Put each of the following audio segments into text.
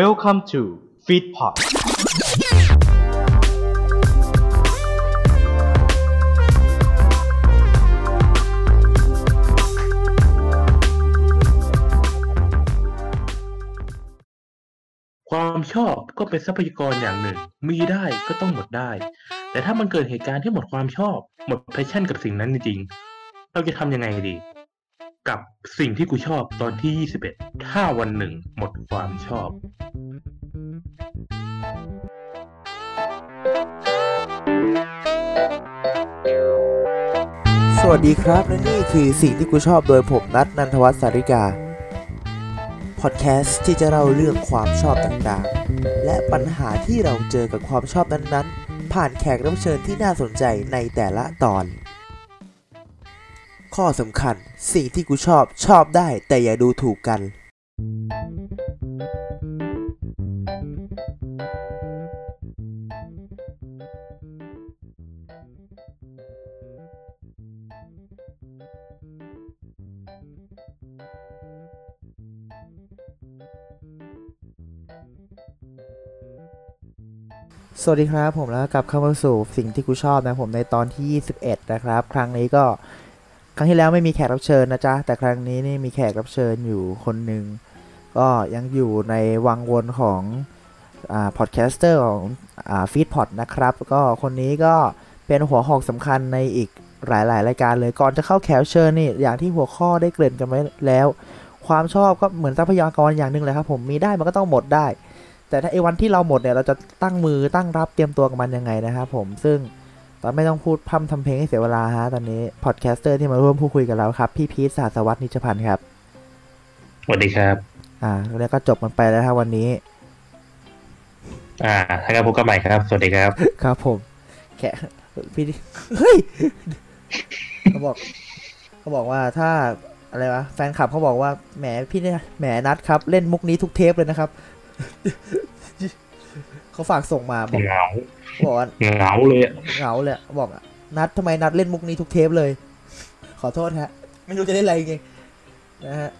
Welcome to Feedpod ความชอบก็เป็นทรัพยากรอย่างหนึ่ง มีได้ก็ต้องหมดได้ แต่ถ้ามันเกิดเหตุการณ์ที่หมดความชอบ หมด passion กับสิ่งนั้นจริงๆ เราจะทำยังไงดี กับสิ่งที่กูชอบตอนที่ 21 ถ้าวันหนึ่งหมดความชอบ สวัสดีครับ และนี่คือสิ่งที่กูชอบโดยผมนัทนันทวัฒน์สาริกา พอดแคสต์ที่จะเล่าเรื่องความชอบต่างๆ และปัญหาที่เราเจอกับความชอบนั้นๆ ผ่านแขกรับเชิญที่น่าสนใจในแต่ละตอน ข้อสำคัญ สิ่งที่กูชอบชอบได้แต่อย่าดูถูกกัน สวัสดีครับผมแล้วกลับเข้ามาสู่สิ่งที่กูชอบนะผมในตอนที่ 21 นะครับ ครั้งนี้ก็ ครั้งที่แล้วไม่มีแขกรับเชิญนะจ๊ะ แต่ครั้งนี้นี่มีแขกรับเชิญอยู่คนหนึ่ง ก็ยังอยู่ในวังวนของอ่า podcaster ของอ่า Feedpod นะครับ ก็คนนี้ก็เป็นหัวหอกสำคัญในอีกหลาย ๆ รายการเลย ก่อนจะเข้าแขกรับเชิญนี่ อย่างที่หัวข้อได้เกริ่นกันไว้แล้ว ความชอบก็เหมือนทรัพยากรอย่างหนึ่งเลยครับผม มีได้มันก็ต้องหมดได้ แต่ถ้าไอ้วันที่เราหมดเนี่ย เราจะตั้งมือตั้งรับเตรียมตัวกับมันยังไงนะครับผม ซึ่ง ตอนไม่ต้องพูดพร่ำทำเพลงให้เสียเวลาฮะ ตอนนี้ podcaster ที่มาร่วมพูดคุยกับเราครับ พี่พีท สหัสวรรษนิจพันธ์ครับ สวัสดีครับ อ่า แล้วก็จบมันไปแล้วครับวันนี้ อ่าถ้าการพบกันใหม่ครับ สวัสดีครับ ครับผม แค่พี่เฮ้ยเขาบอก เขาบอกว่าถ้าอะไรวะแฟนคลับเขาบอกว่าแหมพี่เนี่ยแหมนัดครับ เล่นมุกนี้ทุกเทปเลยนะครับ เขาฝากส่งมาบอกเหงาบอกว่าเหงาเลยอะเหงาเลยบอกอะนัดทำไมนัดเล่นมุกนี้ทุกเทปเลย ขอโทษฮะ ไม่รู้จะเล่นอะไรจริงๆนะฮะ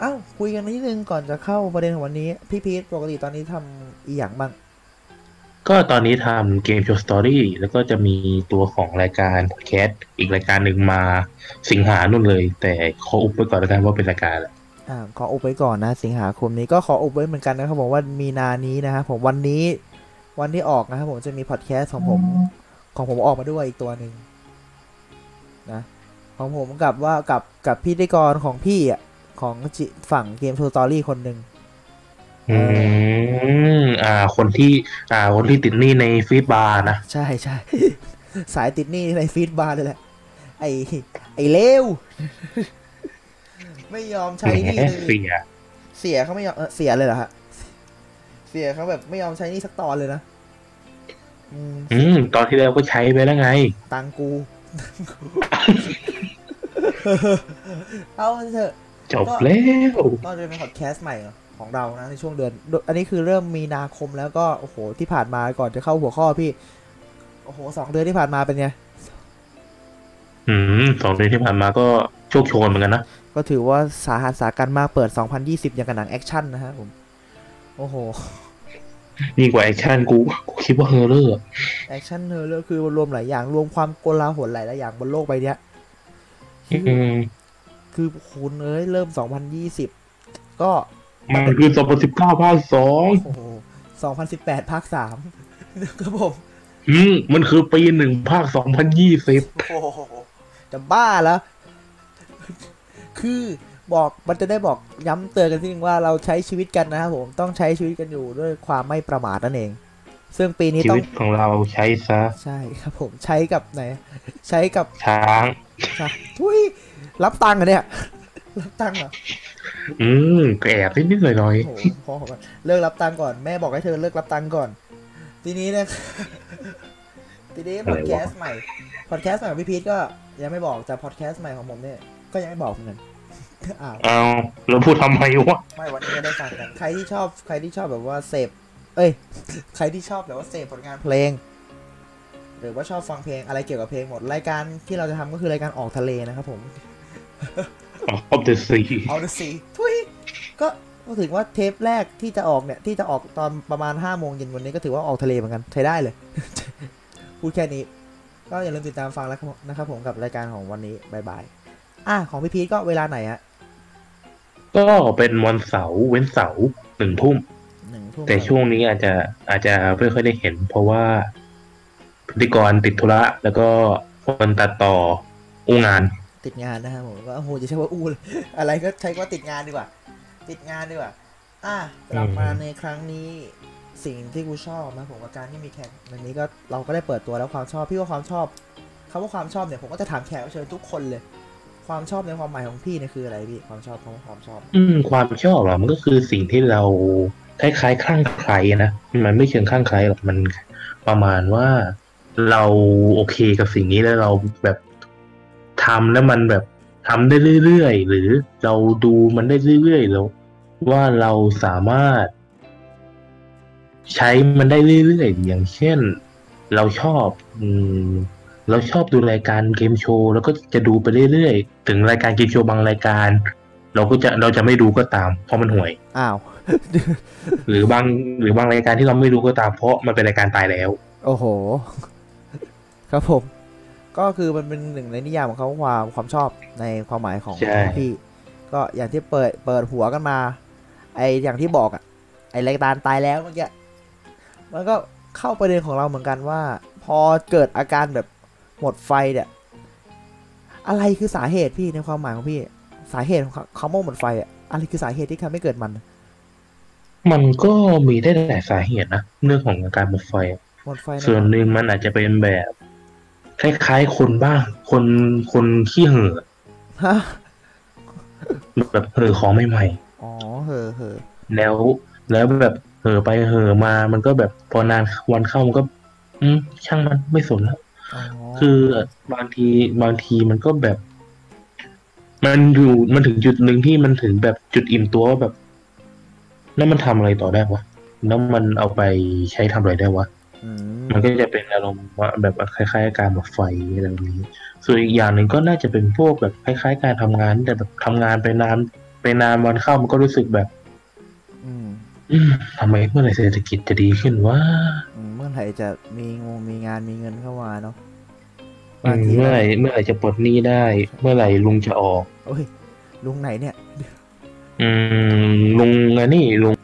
เอ้าคุยกันนิดนึงก่อนจะเข้าประเด็นของวันนี้ พี่พีทปกติตอนนี้ทำอีหยังบ้าง ก็ตอนนี้ทำเกมโชว์สตอรี่แล้วก็จะมีตัวของรายการcast อีกรายการหนึ่งมาสิงหานู่นเลย แต่ขออุบไปก่อนแล้วกันว่าเป็นรายการอะไร อ่าขออุบไว้ก่อนนะ สิงหาคมนี้ก็ขออุบไว้เหมือนกันนะครับผมว่ามีนานี้นะครับผมวันนี้วันที่ออกนะครับผมจะมีพอดแคสต์ของผมของผมออกมาด้วยอีกตัวหนึ่งนะของผมกับว่ากับกับพิธีกรของพี่อะของจิฝั่งเกมโชว์ story คนหนึ่งอืมอ่า คนที่ อ่า คนที่ติดหนี้ในฟีดบาร์นะ ใช่ใช่สายติดหนี่ในฟีดบาร์เลยแหละไอไอเลว ไม่ยอมใช้หนี่แหมเลยเสีย เสียเขาไม่ยอมเออเสียเลยเหรอฮะเสียเขาแบบไม่ยอมใช้หนี่สักตอนเลยนะอืมอืมตอนที่แล้วก็ใช้ไปแล้วไง ตังกูเอาเถอะจบแล้วก็จะเป็นพอดแคสต์ใหม่ของเรานะในช่วงเดือน อันนี้คือเริ่มมีนาคมแล้วก็โอ้โหที่ผ่านมาก่อนจะเข้าหัวข้อพี่ โอ้โหสองเดือนที่ผ่านมาเป็นไง อืมสองเดือนที่ผ่านมาก็โชกโชนเหมือนกันนะ ก็ถือว่าสาหัสสากรรจ์มากเปิด 2020 อย่างกับหนัง action นะฮะผม โอ้โหยิ่งกว่า action กูกูคิดว่า horror action เนอร์เลยคือรวมหลายอย่างรวมความโกลาหลหลายๆอย่างบนโลกใบเนี้ยอืมคือคุณเอ้ยเริ่ม 2020 ก็มันคือสองพันสิบเก้าภาคสองโอ้โห 2018 ภาค 3 ครับผม อืม มันคือปีหนึ่งภาคสองพันยี่สิบโอ้โห จะบ้าแล้วคือบอกมันจะได้บอกย้ำเตือนกันทีนึงว่าเราใช้ชีวิตกันนะครับผมต้องใช้ชีวิตกันอยู่ด้วยความไม่ประมาทนั่นเอง ซึ่งปีนี้ชีต้องวิตของเราใช้ซะใช่ครับผมใช้กับไหน ใช้กับช้างใช่ทุยรับตังค์เหรอเนี่ยรับตังค์เหรออืมก็แอบนิดๆหน่อยโอ้โหพอก่อนเลิกรับตังค์ก่อนแม่บอกให้เธอเลิกรับตังค์ก่อน ทีนี้เนี่ย ทีนี้พอดแคสต์ใหม่พอดแคสต์ใหม่ของพี่พีทก็ยังไม่บอกแต่พอดแคสต์ใหม่ของผมเนี่ยก็ยังไม่บอกเหมือนกันอ้าวๆเอาแล้วพูดทำไมวะไม่วันนี้ก็ได้ฟังกันใครที่ชอบใครที่ชอบแบบว่าเสพเอ้ย ใครที่ชอบแบบว่าเสพผลงานเพลง หรือว่าชอบฟังเพลงอะไรเกี่ยวกับเพลงหมดรายการที่เราจะทำก็คือรายการออกทะเลนะครับผมออฟเดอะซีเอาดูสิทุยก็ก็ถือว่าเทปแรกที่จะออกเนี่ย ที่จะออกตอนประมาณ5้าโมงเย็นวันนี้ก็ถือว่าออกทะเลเหมือนกันใช้ได้เลย พูดแค่นี้ ก็อย่าลืมติดตามฟังแล้วนะครับผมกับรายการของวันนี้บายบายอะของพี่พีทก็เวลาไหนฮะก็เป็นวันเสาร์เว้นเสาร์หนึ่งทุ่มหนึ่งทุ่มแต่ช่วงนี้อาจจะอาจจะไม่ค่อยได้เห็น เพราะว่าพิธีกรติดธุระแล้วก็คนตัดต่ออู้งาน ติดงานนะครับผมก็โอ้โหจะใช้ว่าอู้เลยอะไรก็ใช้ว่าติดงานดีกว่า ติดงานดีกว่า อะกลับมาในครั้งนี้ สิ่งที่กูชอบนะผมกับการที่มีแขกวันนี้ก็เราก็ได้เปิดตัวแล้วความชอบพี่ว่าความชอบคำว่าความชอบเนี่ยผมก็จะถามแขกรับเชิญทุกคนเลย ความชอบในความหมายของพี่เนี่ยคืออะไรพี่ความชอบคำว่าความชอบ อืม ความชอบอะมันก็คือสิ่งที่เราคล้ายๆคลั่งไคล้นะมันไม่เชิงคลั่งไคล้หรอกมันประมาณว่าเราโอเคกับสิ่งนี้แล้วเราแบบทำแล้วมันแบบทำได้เรื่อยๆหรือเราดูมันได้เรื่อยๆแล้วว่าเราสามารถ ใช้มันได้เรื่อยๆ อย่างเช่น เราชอบอืมเราชอบดูรายการเกมโชว์แล้วก็จะดูไปเรื่อยๆ ถึงรายการเกมโชว์บางรายการ เราก็จะเราจะไม่ดูก็ตามเพราะมันห่วย อ้าว หรือบางหรือบางรายการที่เราไม่ดูก็ตามเพราะมันเป็นรายการตายแล้ว โอ้โห ครับผม ก็คือมันเป็นหนึ่งในนิยามของเขาความความชอบในความหมายของใช่ของพี่ ก็อย่างที่เปิดเปิดหัวกันมา ไออย่างที่บอกอะไอรายการตายแล้วเมื่อกี้ มันก็เข้าประเด็นของเราเหมือนกันว่า พอเกิดอาการแบบหมดไฟเนี่ยอะไรคือสาเหตุพี่ในความหมายของพี่ สาเหตุของคำว่าหมดไฟอะอะไรคือสาเหตุที่ทำให้เกิดมัน มันก็มีได้หลายสาเหตุนะเรื่องของอาการหมดไฟอะหมดไฟใส่วนหนึ่งมันอาจจะเป็นแบบคล้ายๆคนบ้าง คนคนขี้เห่อฮะแบบเห่อของใหม่อ๋อเหอะเหอะๆแล้วแล้วแบบเห่อไปเห่อมามันก็แบบพอนานวันเข้ามันก็ อืมช่างมันไม่สนแล้วอ๋อคือบางทีบางทีมันก็แบบ มันอยู่มันถึงจุดหนึ่งที่มันถึงแบบจุดอิ่มตัวว่าแบบแล้วมันทำอะไรต่อได้วะแล้วมันเอาไปใช้ทำอะไรได้วะอืมมันก็จะเป็นอารมณ์ว่าแบบคล้ายๆอาการหมดไฟอะไรแบบนี้ ส่วนอีกอย่างหนึ่งก็น่าจะเป็นพวกแบบคล้าย ๆ การทำงาน แต่แบบทำงานไปนานไปนานวันเข้ามันก็รู้สึกแบบอืมอืม ทำไมเมื่อไหร่เศรษฐกิจจะดีขึ้นวะอืมเมื่อไหร่จะมีงงมีงานมีเงินเข้ามาเนาะอืบางมทีเมื่อไหร่เมื่อไหร่จะปลดหนี้ได้ เมื่อไหร่ลุงจะออกโอ้ยลุงไหนเนี่ย อืมลุงไงนี่ลุง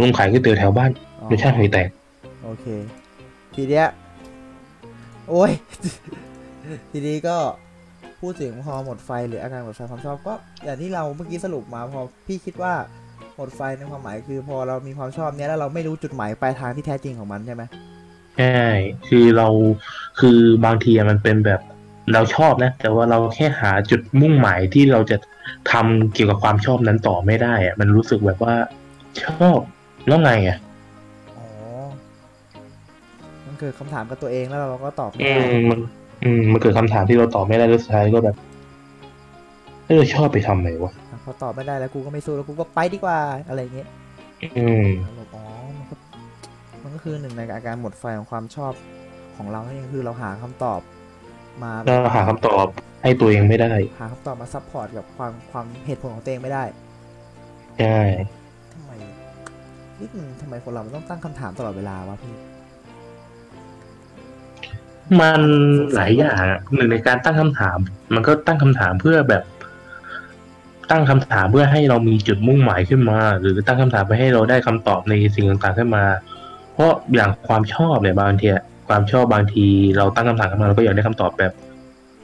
ลุงขายก๋วยเตี๋ยวแถวบ้านอ๋อรสชาติหอยแตกโอเค ทีเนี้ยโอ้ย ทีนี้ก็พูดถึงพอหมดไฟหรืออาการหมดไฟความชอบก็อย่างที่เราเมื่อกี้สรุปมาพอพี่คิดว่า หมดไฟในความหมายคือพอเรามีความชอบเนี้ยแล้วเราไม่รู้จุดหมายปลายทางที่แท้จริงของมันใช่ไหมใช่คือเราคือบางทีอะมันเป็นแบบเราชอบนะ แต่ว่าเราแค่หาจุดมุ่งหมายที่เราจะทำเกี่ยวกับความชอบนั้นต่อไม่ได้อะมันรู้สึกแบบว่า ชอบแล้วไงอะอ๋อมันเกิดคำถามกับตัวเองแล้วเราก็ตอบไม่อืได้มมันอืมมันเกิดคำถามที่เราตอบไม่ได้แล้วสุดท้ายก็แบบเออชอบไปทำไมวะอะ พอตอบไม่ได้แล้วกูก็ไม่สู้แล้วกูก็ไปดีกว่าอะไรอย่างเงี้ยอืมเราบอกอ๋อมันก็มันก็คือหนึ่งในอาการหมดไฟของความชอบของเรานี่นเองคือเราหาคำตอบ มาเราหาคำตอบให้ตัวเองไม่ได้ หาคำตอบมา support กับความความเหตุผลของตัวเองไม่ได้ใช่ทำไมนี่มันทำไมคนเรามันต้องตั้งคำถามตลอดเวลาวะพี่มันหลายอย่างอะหนึ่งในการตั้งคำถาม มันก็ตั้งคำถามเพื่อแบบ ตั้งคำถามเพื่อให้เรามีจุดมุ่งหมายขึ้นมา หรือตั้งคำถามเพื่อให้เราได้คำตอบในสิ่งต่างๆขึ้นมา เพราะอย่างความชอบเนี่ยบางทีอะความชอบบางทีเราตั้งคำถามขึ้นมาเราก็อยากได้คำตอบแบบ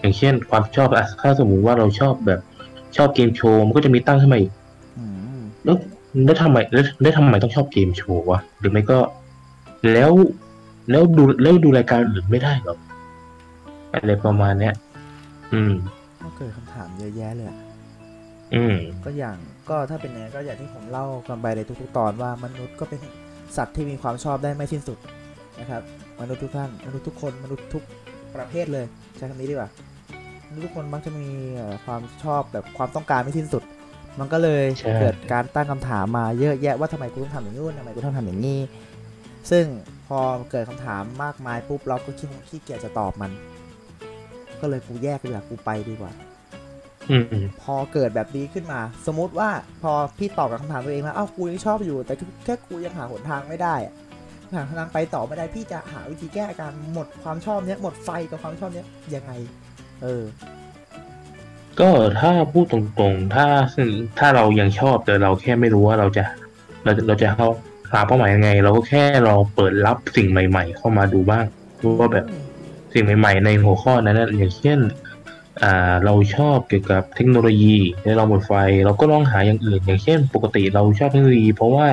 อย่างเช่น ความชอบอะถ้าสมมติว่าเราชอบแบบชอบเกมโชว์มันก็จะมีตั้งขึ้นมาอีกอืมแล้วแล้วทำไมแล้วแล้วทำไมต้องชอบเกมโชว์วะหรือไม่ก็ แล้วแล้วดูแล้วดูรายการอื่นไม่ได้เหรออะไรประมาณเนี้ย อืมก็เกิดคำถามเยอะแยะเลยอะอืม ก็อย่างก็ถ้าเป็นอย่างนั้นก็อย่างที่ผมเล่ากันไปในทุกๆ ตอนว่ามนุษย์ก็เป็นสัตว์ที่มีความชอบได้ไม่สิ้นสุดนะครับ มนุษย์ทุกท่านมนุษย์ทุกคนมนุษย์ทุกประเภทเลยใช้คำนี้ดีกว่ามนุษย์ทุกคนมักจะมีเอ่อความชอบแบบความต้องการไม่สิ้นสุด มันก็เลยใช่เกิดการตั้งคำถามมาเยอะแยะว่าทำไมกูต้องทำอย่างนู้นทำไมกูต้องทำอย่างนี้ ซึ่งพอเกิดคำถามมากมายปุ๊บเราก็ขี้ขี้เกียจจะตอบมัน ก็เลยกูแยกดีกว่ากูไปดีกว่าอืม พอเกิดแบบนี้ขึ้นมา สมมุติว่าพอพี่ตอบกับคำถามตัวเองแล้วเอ้ากูยังชอบอยู่ แต่แค่กูยังหาหนทางไม่ได้อะหาทางไปต่อไม่ได้พี่จะหาวิธีแก้อาการหมดความชอบเนี้ยหมดไฟกับความชอบเนี้ยยังไง เออ ก็ถ้าพูดตรงๆ ถ้าถ้าเรายังชอบแต่เราแค่ไม่รู้ว่าเราจะ เราจะเราจะเข้าหาเป้าหมายยังไง เราก็แค่ลองเปิดรับสิ่งใหม่ ๆ เข้ามาดูบ้างดูว่าแบบสิ่งใหม่ ๆ ในหัวข้อนั้นนะอย่างเช่นอ่า เราชอบเกี่ยวกับเทคโนโลยีในเราหมดไฟ เราก็ลองหาอย่างอื่น อย่างเช่น ปกติเราชอบเทคโนโลยี เพราะว่า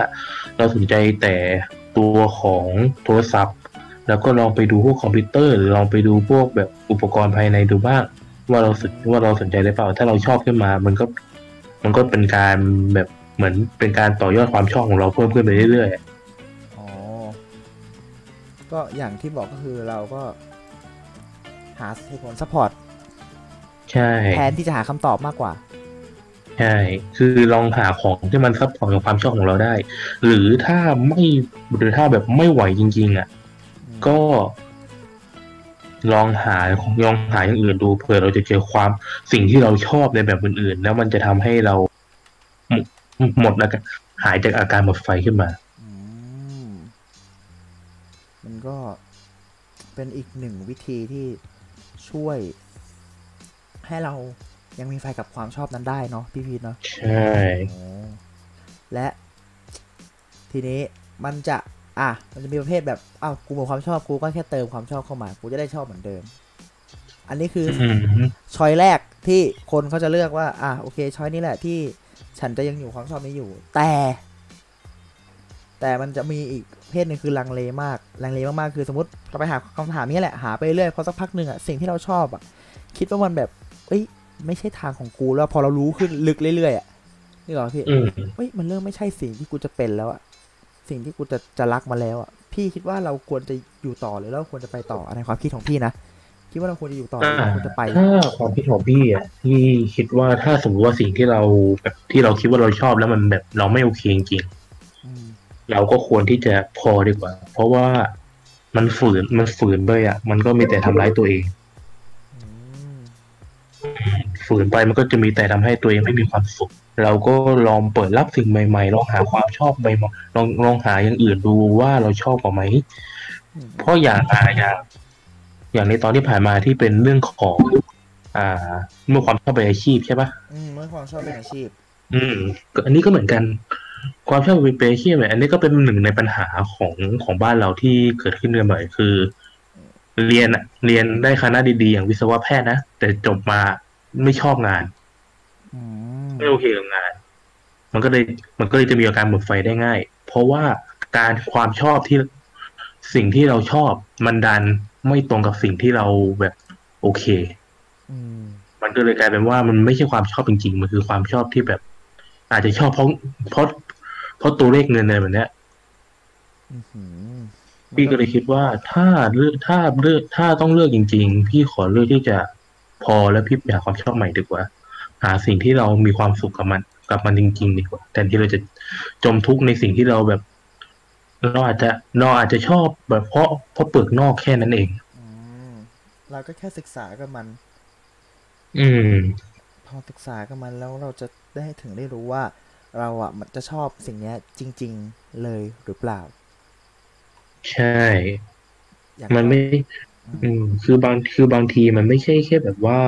เราสนใจแต่ตัวของโทรศัพท์ แล้วก็ลองไปดูพวกคอมพิวเตอร์ หรือลองไปดูพวกแบบอุปกรณ์ภายในดูบ้าง ว่าเราสนว่าเราสนใจหรือเปล่า ถ้าเราชอบขึ้นมา มันก็มันก็เป็นการแบบเหมือนเป็นการต่อยอดความชอบของเราเพิ่มขึ้นไปเรื่อยๆอ๋อก็อย่างที่บอกก็คือเราก็หาเหตุผล supportใช่แทนที่จะหาคำตอบมากกว่า ใช่ คือลองหาของที่มันซับพอร์ตกับความชอบของเราได้ หรือถ้าไม่หรือถ้าแบบไม่ไหวจริง ๆ อะ ก็ ลองหาลองหาอย่างอื่นดูเผื่อเราจะเจอความสิ่งที่เราชอบในแบบอื่นๆ แล้วมันจะทำให้เราหมดหมดอาการหายจากอาการหมดไฟขึ้นมาอืมมันก็เป็นอีกหนึ่งวิธีที่ช่วย ให้เรายังมีไฟกับความชอบนั้นได้เนาะพี่พีทเนาะใช่โอ้และทีนี้มันจะอะมันจะมีประเภทแบบอ้าวกูหมดความชอบกูก็แค่เติมความชอบเข้ามา กูจะได้ชอบเหมือนเดิม อันนี้คือออืมช้อยแรกที่คนเขาจะเลือกว่า อะโอเคช้อยนี้แหละที่ฉันจะยังอยู่ความชอบนี้อยู่ แต่ แต่มันจะมีอีกเพศหนึ่งคือลังเลมากลังเลมากๆคือสมมติเราไปหาคำถามนี้แหละหาไปเรื่อยพอสักพักหนึ่งอะสิ่งที่เราชอบอะคิดว่ามันแบบ เอ้ย ไม่ใช่ทางของกูแล้วพอเรารู้ขึ้นลึกเรื่อยๆอะนี่เหรอพี่อืมเฮ้ยมันเริ่มไม่ใช่สิ่งที่กูจะเป็นแล้วอะสิ่งที่กูจะจะรักมาแล้วอะพี่คิดว่าเราควรจะอยู่ต่อหรือเราควรจะไปต่อในความคิดของพี่นะคิดว่าเราควรจะอยู่ต่อหรือเราควรจะไปถ้าความคิดของพี่อะพี่คิดว่าถ้าสมมติว่าสิ่งที่เราแบบที่เราคิดว่าเราชอบแล้วมันแบบเราไม่โอเคจริงอืมๆเราก็ควรที่จะพอดีกว่า เพราะว่ามันฝืนมันฝืนไปอะ มันก็มีแต่ทำร้ายตัวเองอืม ฝืนไปมันก็จะมีแต่ทำให้ตัวเองไม่มีความสุข เราก็ลองเปิดรับสิ่งใหม่ๆ ลองหาความชอบใหม่ๆลองลองหาอย่างอื่นดูว่าเราชอบกว่าไหมอืมเพราะอย่างอ่าอย่างอย่างในตอนที่ผ่านมาที่เป็นเรื่องของ อ่า เมื่อความชอบเป็นอาชีพใช่ปะอืมเมื่อความชอบเป็นอาชีพ อืมก็อันนี้ก็เหมือนกัน ความชอบเป็นอาชีพเนี่ยอันนี้ก็เป็นหนึ่งในปัญหาของของบ้านเราที่เกิดขึ้นกันบ่อยคือเรียนอะเรียนได้คณะดีๆอย่างวิศวะแพทย์นะ แต่จบมา ไม่ชอบงานอืมไม่โอเคกับงาน มันก็เลยมันก็เลยจะมีอาการหมดไฟได้ง่าย เพราะว่าการความชอบที่สิ่งที่เราชอบมันดันไม่ตรงกับสิ่งที่เราแบบโอเคอืมมันก็เลยกลายเป็นว่ามันไม่ใช่ความชอบจริงๆ มันคือความชอบที่แบบ อาจจะชอบเพราะเพราะเพราะตัวเลขเงินอะไรแบบเนี้ยอื้อหือพี่ก็เลยคิดว่าถ้าเลือกถ้าเลือกถ้าต้องเลือกจริง ๆ พี่ขอเลือกที่จะ พอแล้วพี่ไปหาความชอบใหม่ดีกว่า หาสิ่งที่เรามีความสุขกับมัน กับมันจริง ๆ ดีกว่าแทนที่เราจะจมทุกข์ในสิ่งที่เราแบบ เราอาจจะเราอาจจะชอบแบบเพราะเพราะเปลือกนอกแค่นั้นเองอืมเราก็แค่ศึกษากับมัน อืม พอศึกษากับมันแล้วเราจะได้ถึงได้รู้ว่า เราอะมันจะชอบสิ่งเนี้ย จริง ๆ เลยหรือเปล่า ใช่อย่างมันไม่ อืมอืมคือบางคือบางทีมันไม่ใช่แค่แบบว่า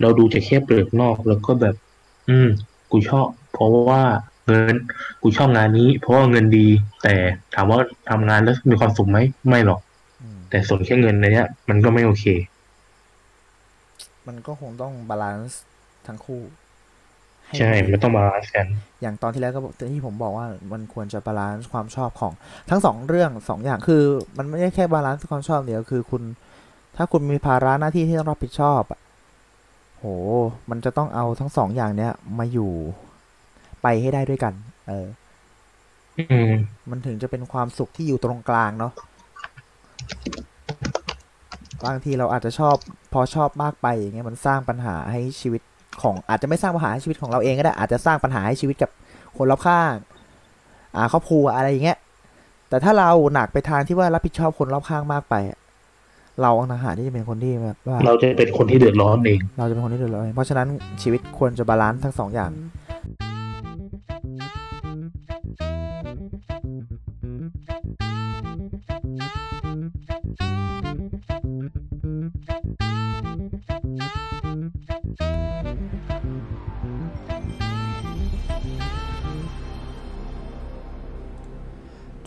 เราดูจากแค่เปลือกนอกแล้วก็แบบ อืม กูชอบ เพราะว่าเงิน กูชอบงานนี้ เพราะว่าเงินดี แต่ถามว่าทำงานแล้วมีความสุขไหมไม่หรอกอืมแต่ส่วนแค่เงินในเนี้ยมันก็ไม่โอเค มันก็คงต้อง balance ทั้งคู่ ใช่ได้มันต้อง balance กัน อย่างตอนที่แล้วก็บอกที่ผมบอกว่ามันควรจะ balance ความชอบของทั้งสองเรื่องสองอย่างคือ มันไม่ใช่แค่ balance ความชอบเดียวคือคุณ ถ้าคุณมีภาระหน้าที่ที่ต้องรับผิดชอบอะโหมันจะต้องเอาทั้งสองอย่างเนี้ยมาอยู่ไปให้ได้ด้วยกัน เอออืมมันถึงจะเป็นความสุขที่อยู่ตรงกลางเนาะบางทีเราอาจจะชอบ พอชอบมากไปอย่างเงี้ยมันสร้างปัญหาให้ชีวิต ของอาจจะไม่สร้างปัญหาให้ชีวิตของเราเองก็ได้อาจจะสร้างปัญหาให้ชีวิตกับคนรอบข้างอ่าครอบครัวอะไรอย่างเงี้ยแต่ถ้าเราหนักไปทางที่ว่ารับผิดชอบคนรอบข้างมากไปอะเราต่างหากที่จะเป็นคนที่แบบว่าเราจะเป็นคนที่เดือดร้อนเอง เราจะเป็นคนที่เดือดร้อนเพราะฉะนั้นชีวิตควรจะ balance ทั้งสองอย่าง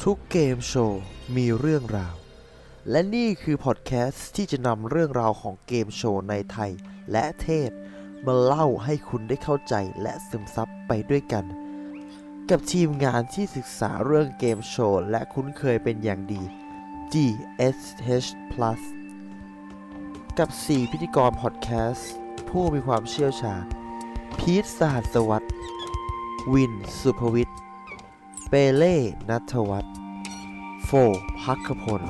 ทุกเกมโชว์มีเรื่องราว และนี่คือพอดแคสต์ที่จะนำเรื่องราวของเกมโชว์ในไทยและเทศ มาเล่าให้คุณได้เข้าใจและซึมซับไปด้วยกัน กับทีมงานที่ศึกษาเรื่องเกมโชว์และคุ้นเคยเป็นอย่างดี GSH Plus กับ 4 พิธีกรพอดแคสต์ ผู้มีความเชี่ยวชาญ พีทสหัสวัตรวิน สุภวิทย์ เปเล่นัทวัฒน์โฟพักพล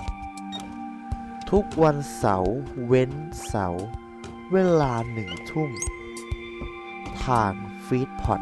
ทุกวันเสาร์เว้นเสาร์เวลาหนึ่งทุ่ม ทางฟีดพอด